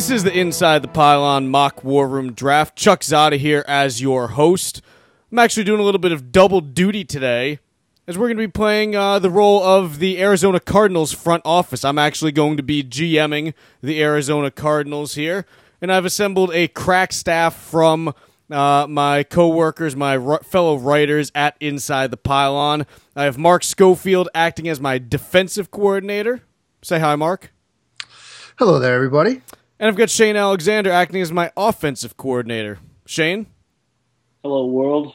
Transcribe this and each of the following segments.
This is the Inside the Pylon Mock War Room Draft. Chuck Zodda here as your host. I'm actually doing a little bit of double duty today, as we're going to be playing uh, the role of the Arizona Cardinals front office. I'm actually going to be GMing the Arizona Cardinals here, and I've assembled a crack staff from uh, my coworkers, my fellow writers at Inside the Pylon. I have Mark Schofield acting as my defensive coordinator. Say hi, Mark. Hello there, everybody. And I've got Shane Alexander acting as my offensive coordinator. Shane? Hello, world.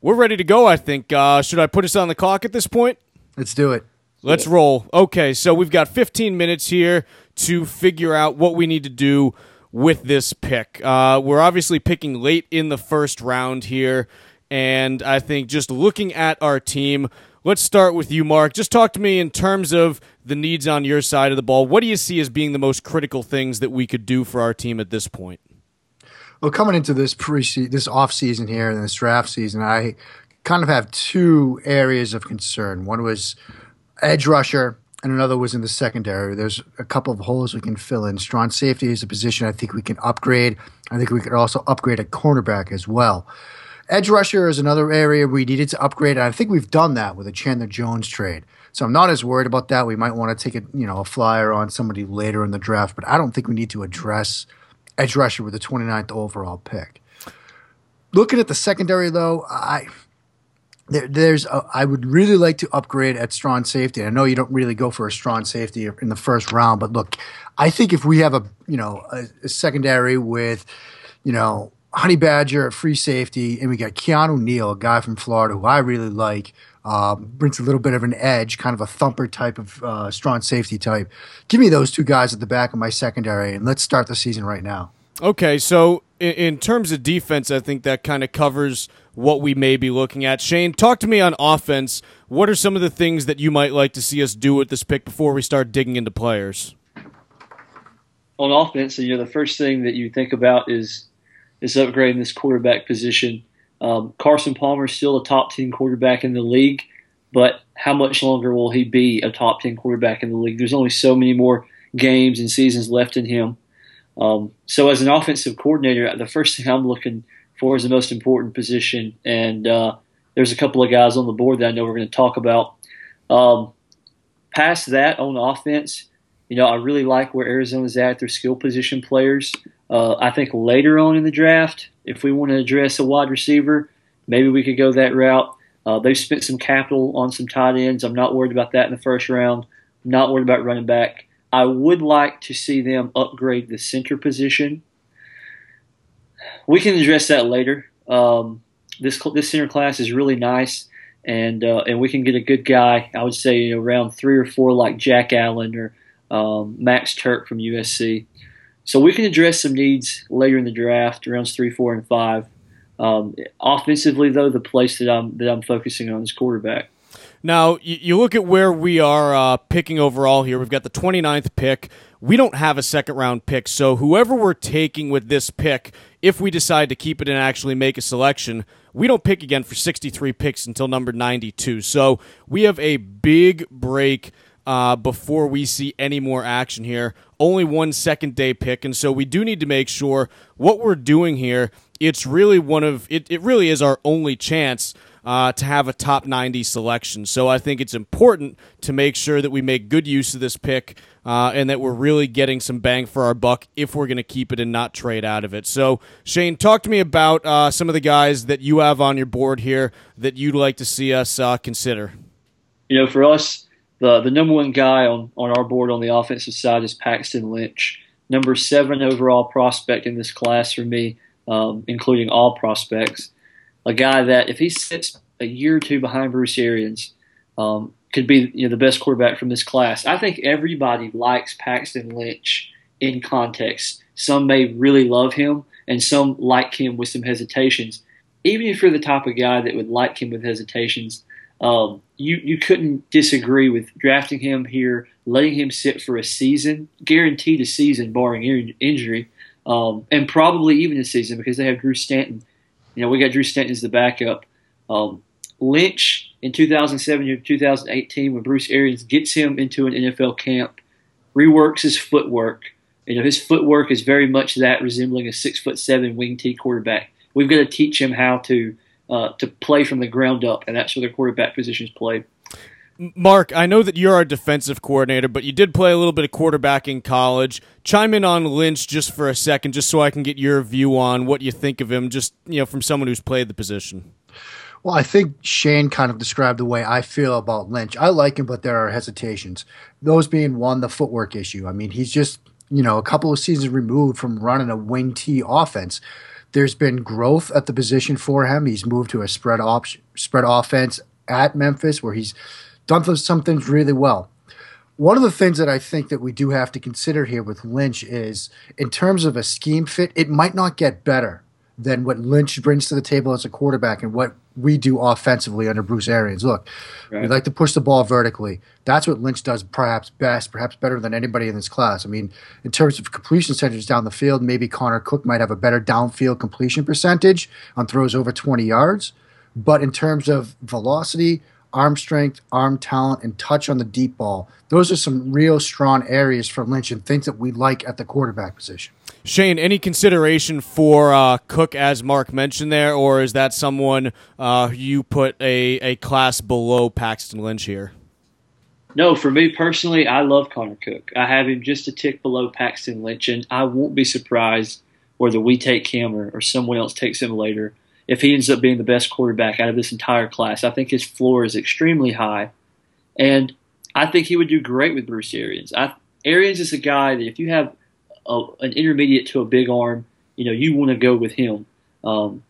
We're ready to go, I think. Uh, should I put us on the clock at this point? Let's do it. Let's roll. Okay, so we've got 15 minutes here to figure out what we need to do with this pick. Uh, we're obviously picking late in the first round here, and I think just looking at our team, let's start with you, Mark. Just talk to me in terms of the needs on your side of the ball. What do you see as being the most critical things that we could do for our team at this point? Well, coming into this pre this off season here and this draft season, I kind of have two areas of concern. One was edge rusher, and another was in the secondary. There's a couple of holes we can fill in. Strong safety is a position I think we can upgrade. I think we could also upgrade a cornerback as well. Edge rusher is another area we needed to upgrade, and I think we've done that with a Chandler Jones trade. So I'm not as worried about that. We might want to take a you know a flyer on somebody later in the draft, but I don't think we need to address edge rusher with the 29th overall pick. Looking at the secondary, though, I there, there's a, I would really like to upgrade at strong safety. I know you don't really go for a strong safety in the first round, but look, I think if we have a you know a, a secondary with you know Honey Badger at free safety, and we got Keanu Neal, a guy from Florida who I really like. Uh, brings a little bit of an edge, kind of a thumper type of uh, strong safety type. Give me those two guys at the back of my secondary, and let's start the season right now. Okay, so in, in terms of defense, I think that kind of covers what we may be looking at. Shane, talk to me on offense. What are some of the things that you might like to see us do with this pick before we start digging into players? On offense, you know, the first thing that you think about is is upgrading this quarterback position. Um, Carson Palmer is still a top 10 quarterback in the league, but how much longer will he be a top 10 quarterback in the league? There's only so many more games and seasons left in him. Um, so, as an offensive coordinator, the first thing I'm looking for is the most important position. And uh, there's a couple of guys on the board that I know we're going to talk about. Um, past that, on offense, you know, I really like where Arizona's at. Their skill position players. Uh, I think later on in the draft, if we want to address a wide receiver, maybe we could go that route. Uh, they've spent some capital on some tight ends. I'm not worried about that in the first round. I'm not worried about running back. I would like to see them upgrade the center position. We can address that later. Um, this this center class is really nice, and uh, and we can get a good guy. I would say you know, around three or four, like Jack Allen or um, Max Tuerk from USC. So we can address some needs later in the draft, rounds three, four, and five. Um, offensively, though, the place that I'm that I'm focusing on is quarterback. Now, you, look at where we are uh, picking overall here. We've got the 29th pick. We don't have a second round pick, so whoever we're taking with this pick, if we decide to keep it and actually make a selection, we don't pick again for 63 picks until number 92. So we have a big break uh, before we see any more action here. Only one second day pick, and so we do need to make sure what we're doing here. It's really one of it. It really is our only chance uh, to have a top 90 selection. So I think it's important to make sure that we make good use of this pick uh, and that we're really getting some bang for our buck if we're going to keep it and not trade out of it. So, Shane, talk to me about uh, some of the guys that you have on your board here that you'd like to see us uh, consider. You know, for us, the the number one guy on, on our board on the offensive side is Paxton Lynch, number seven overall prospect in this class for me, um, including all prospects. A guy that if he sits a year or two behind Bruce Arians, um, could be you know the best quarterback from this class. I think everybody likes Paxton Lynch in context. Some may really love him, and some like him with some hesitations. Even if you're the type of guy that would like him with hesitations, um, you you couldn't disagree with drafting him here, letting him sit for a season, guaranteed a season barring in- injury, um, and probably even a season because they have Drew Stanton. You know, we got Drew Stanton as the backup. Um, Lynch in 2007 or 2018, when Bruce Arians gets him into an NFL camp, reworks his footwork, You know, his footwork is very much that resembling a six foot seven wing T quarterback. We've got to teach him how to uh, to play from the ground up, and that's where the quarterback position is played. Mark, I know that you're our defensive coordinator, but you did play a little bit of quarterback in college. Chime in on Lynch just for a second, just so I can get your view on what you think of him, just you know, from someone who's played the position. Well, I think Shane kind of described the way I feel about Lynch. I like him, but there are hesitations. Those being one, the footwork issue. I mean, he's just you know a couple of seasons removed from running a wing T offense. There's been growth at the position for him. He's moved to a spread op- spread offense at Memphis, where he's done some things really well. One of the things that I think that we do have to consider here with Lynch is, in terms of a scheme fit, it might not get better than what Lynch brings to the table as a quarterback and what we do offensively under Bruce Arians. Look, right. we like to push the ball vertically. That's what Lynch does perhaps best, perhaps better than anybody in this class. I mean, in terms of completion percentage down the field, maybe Connor Cook might have a better downfield completion percentage on throws over 20 yards. But in terms of velocity, arm strength, arm talent, and touch on the deep ball. Those are some real strong areas for Lynch and things that we like at the quarterback position. Shane, any consideration for uh, Cook, as Mark mentioned there, or is that someone uh, you put a, a class below Paxton Lynch here? No, for me personally, I love Connor Cook. I have him just a tick below Paxton Lynch, and I won't be surprised whether we take him or, or someone else takes him later if he ends up being the best quarterback out of this entire class. I think his floor is extremely high, and I think he would do great with Bruce Arians. I, Arians is a guy that if you have a, an intermediate to a big arm, you know you want to go with him. Um,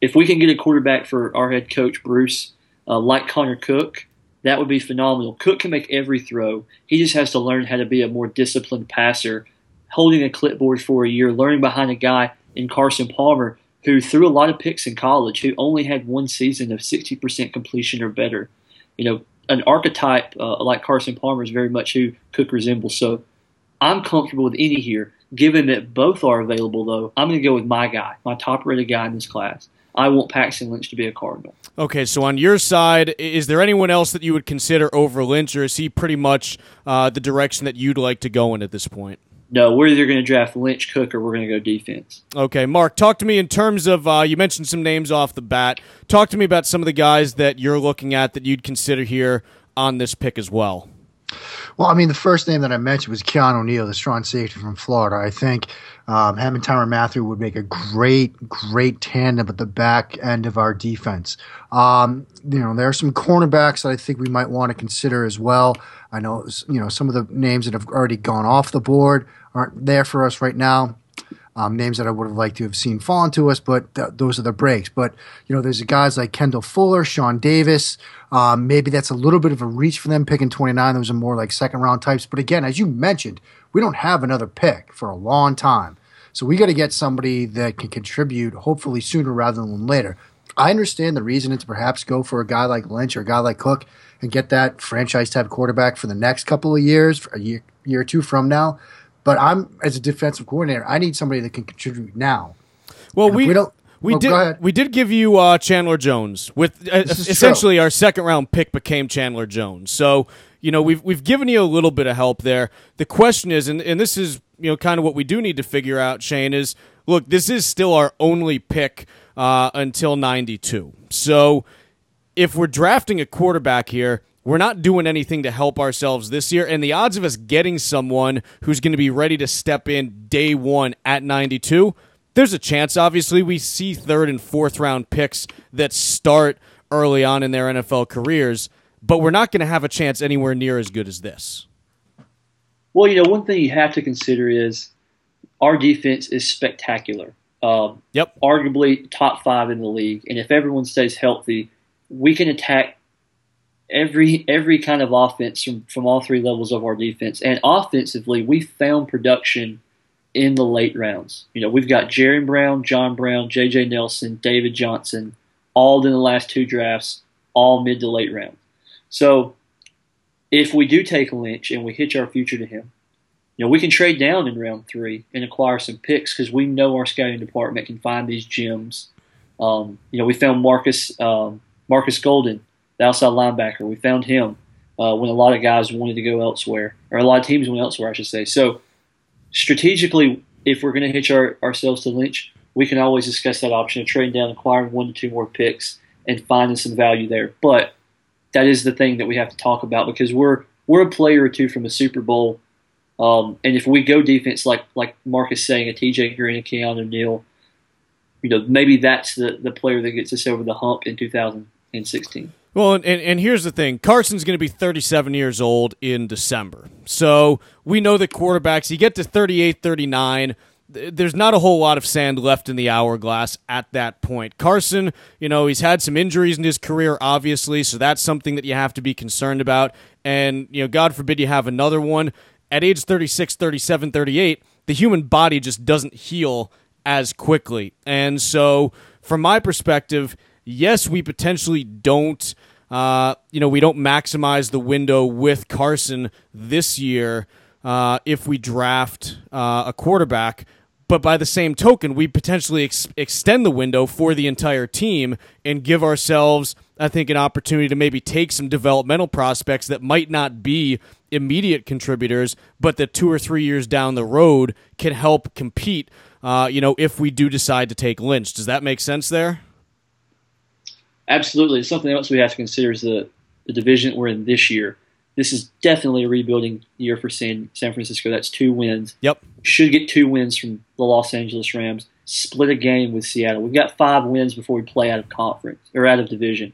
if we can get a quarterback for our head coach Bruce, uh, like Connor Cook, that would be phenomenal. Cook can make every throw. He just has to learn how to be a more disciplined passer, holding a clipboard for a year, learning behind a guy in Carson Palmer who threw a lot of picks in college, who only had one season of 60% completion or better. You know, an archetype uh, like Carson Palmer is very much who Cook resembles. So I'm comfortable with any here. Given that both are available, though, I'm going to go with my guy, my top rated guy in this class. I want Paxton Lynch to be a Cardinal. Okay, so on your side, is there anyone else that you would consider over Lynch, or is he pretty much uh, the direction that you'd like to go in at this point? No, we're either going to draft Lynch, Cook, or we're going to go defense. Okay, Mark, talk to me in terms of uh, you mentioned some names off the bat. Talk to me about some of the guys that you're looking at that you'd consider here on this pick as well. Well, I mean, the first name that I mentioned was Keanu Neal, the strong safety from Florida. I think um, him and Tyrann Mathieu would make a great, great tandem at the back end of our defense. Um, you know, there are some cornerbacks that I think we might want to consider as well. I know, you know, some of the names that have already gone off the board aren't there for us right now. Um, names that I would have liked to have seen fall into us, but th- those are the breaks. But you know, there's guys like Kendall Fuller, Sean Davis. Um, maybe that's a little bit of a reach for them picking 29. Those are more like second round types. But again, as you mentioned, we don't have another pick for a long time, so we got to get somebody that can contribute, hopefully sooner rather than later. I understand the reason to perhaps go for a guy like Lynch or a guy like Cook and get that franchise type quarterback for the next couple of years, a year, year or two from now. But I'm as a defensive coordinator, I need somebody that can contribute now. Well, we, we don't. We did. We did give you uh, Chandler Jones with uh, essentially true. our second round pick became Chandler Jones. So you know we've we've given you a little bit of help there. The question is, and, and this is you know kind of what we do need to figure out. Shane is look, this is still our only pick uh, until ninety two. So if we're drafting a quarterback here, we're not doing anything to help ourselves this year, and the odds of us getting someone who's going to be ready to step in day one at 92, there's a chance. Obviously, we see third and fourth round picks that start early on in their NFL careers, but we're not going to have a chance anywhere near as good as this. Well, you know, one thing you have to consider is our defense is spectacular. Um, yep. Arguably top five in the league. And if everyone stays healthy, we can attack every every kind of offense from, from all three levels of our defense. And offensively, we found production in the late rounds. You know, we've got Jaron Brown, John Brown, J.J. Nelson, David Johnson, all in the last two drafts, all mid to late round. So if we do take Lynch and we hitch our future to him, you know, we can trade down in round three and acquire some picks because we know our scouting department can find these gems. Um, you know, we found Marcus um, Marcus Golden the outside linebacker. We found him uh, when a lot of guys wanted to go elsewhere, or a lot of teams went elsewhere, I should say. So strategically, if we're going to hitch our, ourselves to Lynch, we can always discuss that option of trading down, acquiring one to two more picks, and finding some value there. But that is the thing that we have to talk about because we're we're a player or two from a Super Bowl, um, and if we go defense like like Mark is saying, a TJ Green, a Keanu Neal, you know maybe that's the the player that gets us over the hump in 2016. Well, and, and here's the thing Carson's going to be 37 years old in December. So we know that quarterbacks, you get to 38, 39, there's not a whole lot of sand left in the hourglass at that point. Carson, you know, he's had some injuries in his career, obviously, so that's something that you have to be concerned about. And, you know, God forbid you have another one. At age 36, 37, 38, the human body just doesn't heal as quickly. And so, from my perspective, yes, we potentially don't. Uh, you know, we don't maximize the window with Carson this year uh, if we draft uh, a quarterback. But by the same token, we potentially ex- extend the window for the entire team and give ourselves, I think, an opportunity to maybe take some developmental prospects that might not be immediate contributors, but that two or three years down the road can help compete. Uh, you know, if we do decide to take Lynch, does that make sense there? Absolutely. Something else we have to consider is the, the division we're in this year this is definitely a rebuilding year for San, San Francisco. That's two wins. Yep. Should get two wins from the Los Angeles Rams. Split a game with Seattle. We've got five wins before we play out of conference or out of division.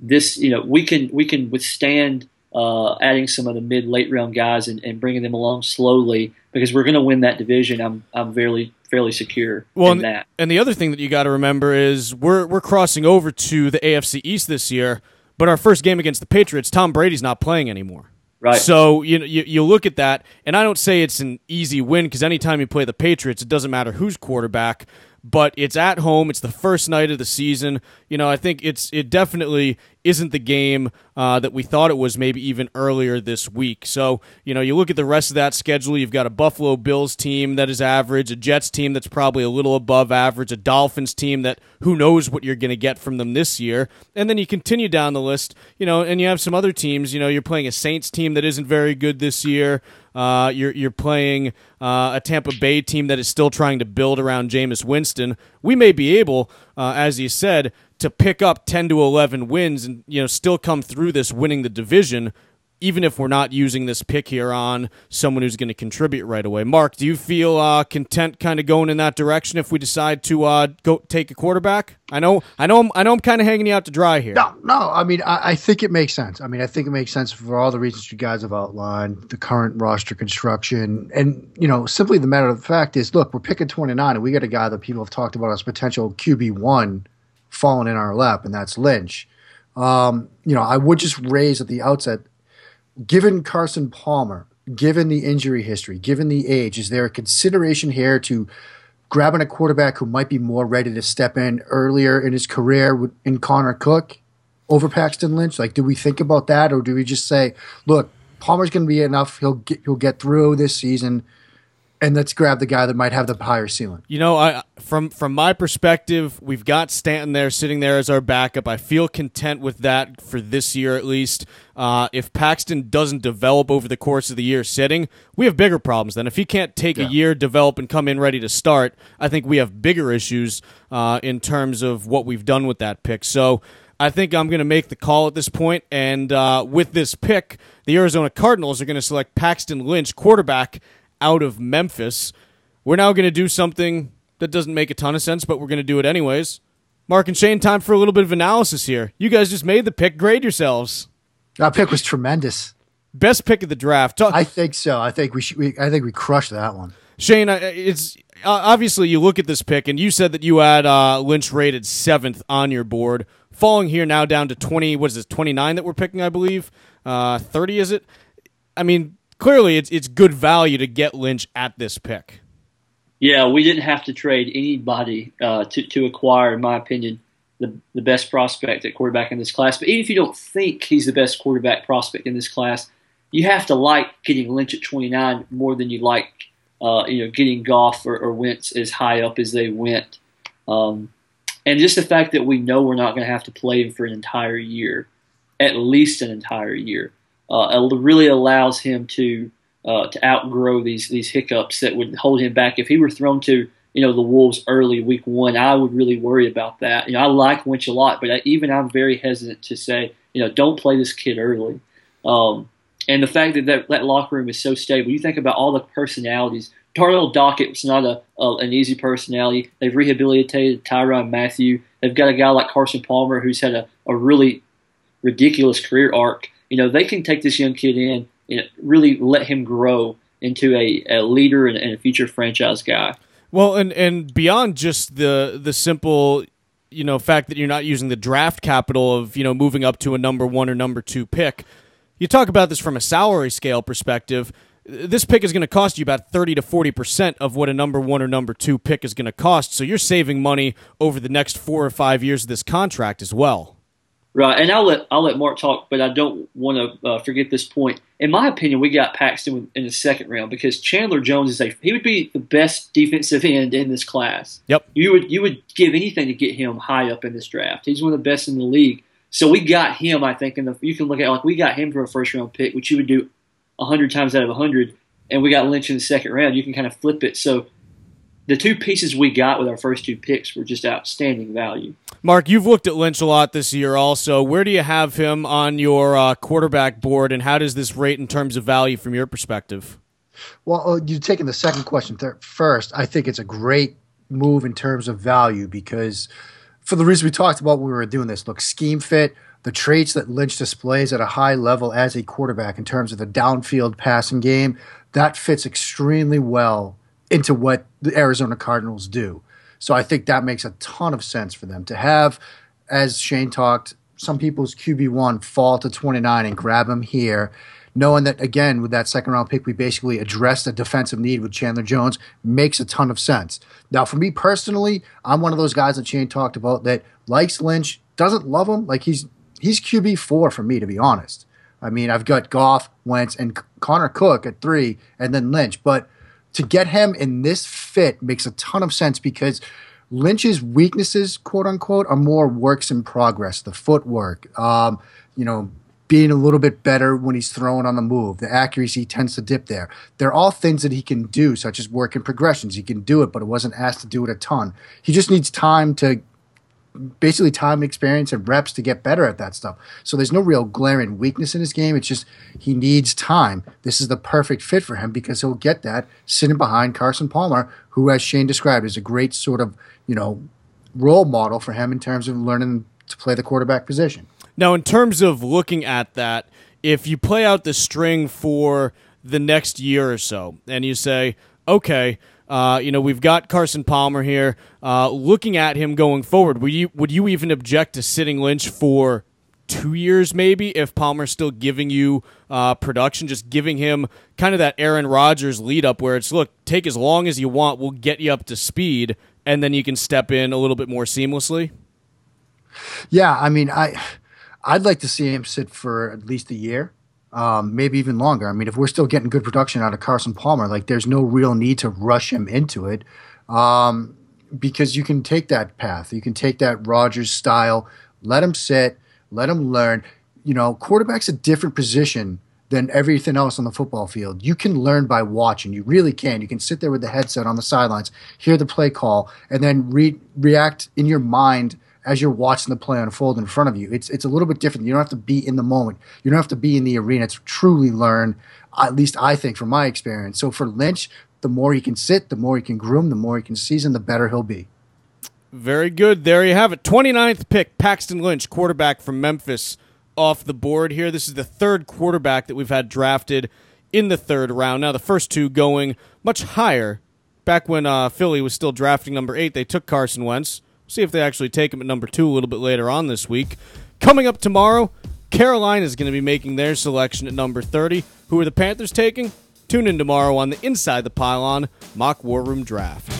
This, you know, we can we can withstand uh, adding some of the mid late round guys and, and bringing them along slowly because we're going to win that division. I'm I'm fairly fairly secure well, in that. And the other thing that you got to remember is we're we're crossing over to the AFC East this year but our first game against the Patriots, Tom Brady's not playing anymore. Right. So you, you you look at that, and I don't say it's an easy win because anytime you play the Patriots, it doesn't matter who's quarterback but it's at home. It's the first night of the season. You know, I think it's it definitely isn't the game uh, that we thought it was maybe even earlier this week. So, you know, you look at the rest of that schedule, you've got a Buffalo Bills team that is average, a Jets team that's probably a little above average, a Dolphins team that who knows what you're going to get from them this year. And then you continue down the list, you know, and you have some other teams, you know, you're playing a Saints team that isn't very good this year. Uh, you're you're playing uh, a Tampa Bay team that is still trying to build around Jameis Winston. We may be able, uh, as you said, to pick up ten to eleven wins and you know still come through this winning the division even if we're not using this pick here on someone who's going to contribute right away. Mark, do you feel uh, content kind of going in that direction if we decide to uh, go take a quarterback? I know, I know, I'm, I know, I'm kind of hanging you out to dry here. No, no. I mean, I, I, think it makes sense. I mean, I think it makes sense for all the reasons you guys have outlined, the current roster construction, and you know, simply the matter of the fact is, look, we're picking 29, and we got a guy that people have talked about as potential QB one falling in our lap, and that's Lynch. Um, you know, I would just raise at the outset given Carson Palmer, given the injury history, given the age, is there a consideration here to grabbing a quarterback who might be more ready to step in earlier in his career in Connor Cook over Paxton Lynch? Like, do we think about that, or do we just say, look, Palmer's going to be enough; he'll get he'll get through this season and let's grab the guy that might have the higher ceiling. You know, I from from my perspective, we've got Stanton there sitting there as our backup. I feel content with that for this year at least. Uh, if Paxton doesn't develop over the course of the year sitting, we have bigger problems. Then if he can't take yeah. a year, develop, and come in ready to start, I think we have bigger issues uh, in terms of what we've done with that pick. So. I think I'm going to make the call at this point, and uh, with this pick, the Arizona Cardinals are going to select Paxton Lynch, quarterback out of Memphis. We're now going to do something that doesn't make a ton of sense, but we're going to do it anyways. Mark and Shane, time for a little bit of analysis here. You guys just made the pick. Grade yourselves. That pick was tremendous. Best pick of the draft. Talk- I think so. I think we, should, we I think we crushed that one. Shane, it's obviously you look at this pick, and you said that you had uh, Lynch rated seventh on your board, falling here now down to twenty. What is this? Twenty nine that we're picking, I believe. Uh, Thirty is it? I mean, clearly it's it's good value to get Lynch at this pick. Yeah, we didn't have to trade anybody uh, to to acquire, in my opinion, the the best prospect at quarterback in this class. But even if you don't think he's the best quarterback prospect in this class, you have to like getting Lynch at 29 more than you like, uh, you know, getting Goff or, or Wentz as high up as they went. Um, and just the fact that we know we're not going to have to play him for an entire year, at least an entire year, uh, really allows him to uh, to outgrow these these hiccups that would hold him back. If he were thrown to you know the Wolves early week one, I would really worry about that. You know, I like Lynch a lot, but I, even I'm very hesitant to say you know don't play this kid early. Um, and the fact that, that that locker room is so stable, you think about all the personalities. Darnell Dockett was not a, a, an easy personality. They've rehabilitated Tyrann Mathieu. They've got a guy like Carson Palmer who's had a, a really ridiculous career arc. You know, they can take this young kid in and really let him grow into a, a leader and, and a future franchise guy. Well, and and beyond just the the simple you know fact that you're not using the draft capital of you know moving up to a number one or number two pick. You talk about this from a salary scale perspective. This pick is going to cost you about thirty to forty percent of what a number one or number two pick is going to cost. So you're saving money over the next four or five years of this contract as well. Right, and I'll let I'll let Mark talk, but I don't want to uh, forget this point. In my opinion, we got Paxton in the second round because Chandler Jones is a he would be the best defensive end in this class. Yep, you would you would give anything to get him high up in this draft. He's one of the best in the league. So we got him. I think, and you can look at like we got him for a first round pick, which you would do hundred times out of hundred, and we got Lynch in the second round. You can kind of flip it. So the two pieces we got with our first two picks were just outstanding value. Mark, you've looked at Lynch a lot this year also. Where do you have him on your uh, quarterback board, and how does this rate in terms of value from your perspective? Well, uh, you're taking the second question first. I think it's a great move in terms of value because, for the reason we talked about when we were doing this, look, scheme fit, the traits that Lynch displays at a high level as a quarterback in terms of the downfield passing game, that fits extremely well into what the Arizona Cardinals do. So I think that makes a ton of sense for them to have, as Shane talked, some people's QB1 fall to 29 and grab him here, knowing that, again, with that second round pick, we basically addressed a defensive need with Chandler Jones makes a ton of sense. Now, for me personally, I'm one of those guys that Shane talked about that likes Lynch, doesn't love him. Like he's he's QB4 for me, to be honest. I mean, I've got Goff, Wentz, and Connor Cook at three, and then Lynch. But to get him in this fit makes a ton of sense because Lynch's weaknesses, quote unquote, are more works in progress. The footwork, um, you know, being a little bit better when he's throwing on the move. The accuracy tends to dip there. They're all things that he can do, such as work in progressions. He can do it, but it wasn't asked to do it a ton. He just needs time to basically time experience and reps to get better at that stuff. So there's no real glaring weakness in his game. It's just he needs time. This is the perfect fit for him because he'll get that sitting behind Carson Palmer, who, as Shane described, is a great sort of, you know, role model for him in terms of learning to play the quarterback position. Now, in terms of looking at that, if you play out the string for the next year or so and you say, okay, uh, you know, we've got Carson Palmer here. Uh, looking at him going forward, would you would you even object to sitting Lynch for two years, maybe, if Palmer's still giving you uh, production, just giving him kind of that Aaron Rodgers lead up where it's look, take as long as you want, we'll get you up to speed, and then you can step in a little bit more seamlessly. Yeah, I mean, I I'd like to see him sit for at least a year um, maybe even longer. I mean, if we're still getting good production out of Carson Palmer, like there's no real need to rush him into it um, because you can take that path. You can take that Rodgers style, let him sit, let him learn. You know, quarterback's a different position than everything else on the football field. You can learn by watching. You really can. You can sit there with the headset on the sidelines, hear the play call, and then re- react in your mind – as you're watching the play unfold in front of you. It's it's a little bit different. You don't have to be in the moment. You don't have to be in the arena to truly learn. At least I think, from my experience. So for Lynch, the more he can sit, the more he can groom, the more he can season, the better he'll be. Very good. There you have it. 29th pick, Paxton Lynch, quarterback from Memphis, off the board here. This is the third quarterback that we've had drafted in the third round. Now, the first two going much higher. Back when uh, Philly was still drafting number eight, they took Carson Wentz. See if they actually take him at number two a little bit later on this week. Coming up tomorrow, Carolina is going to be making their selection at number 30. Who are the Panthers taking? Tune in tomorrow on the Inside the Pylon Mock War Room Draft.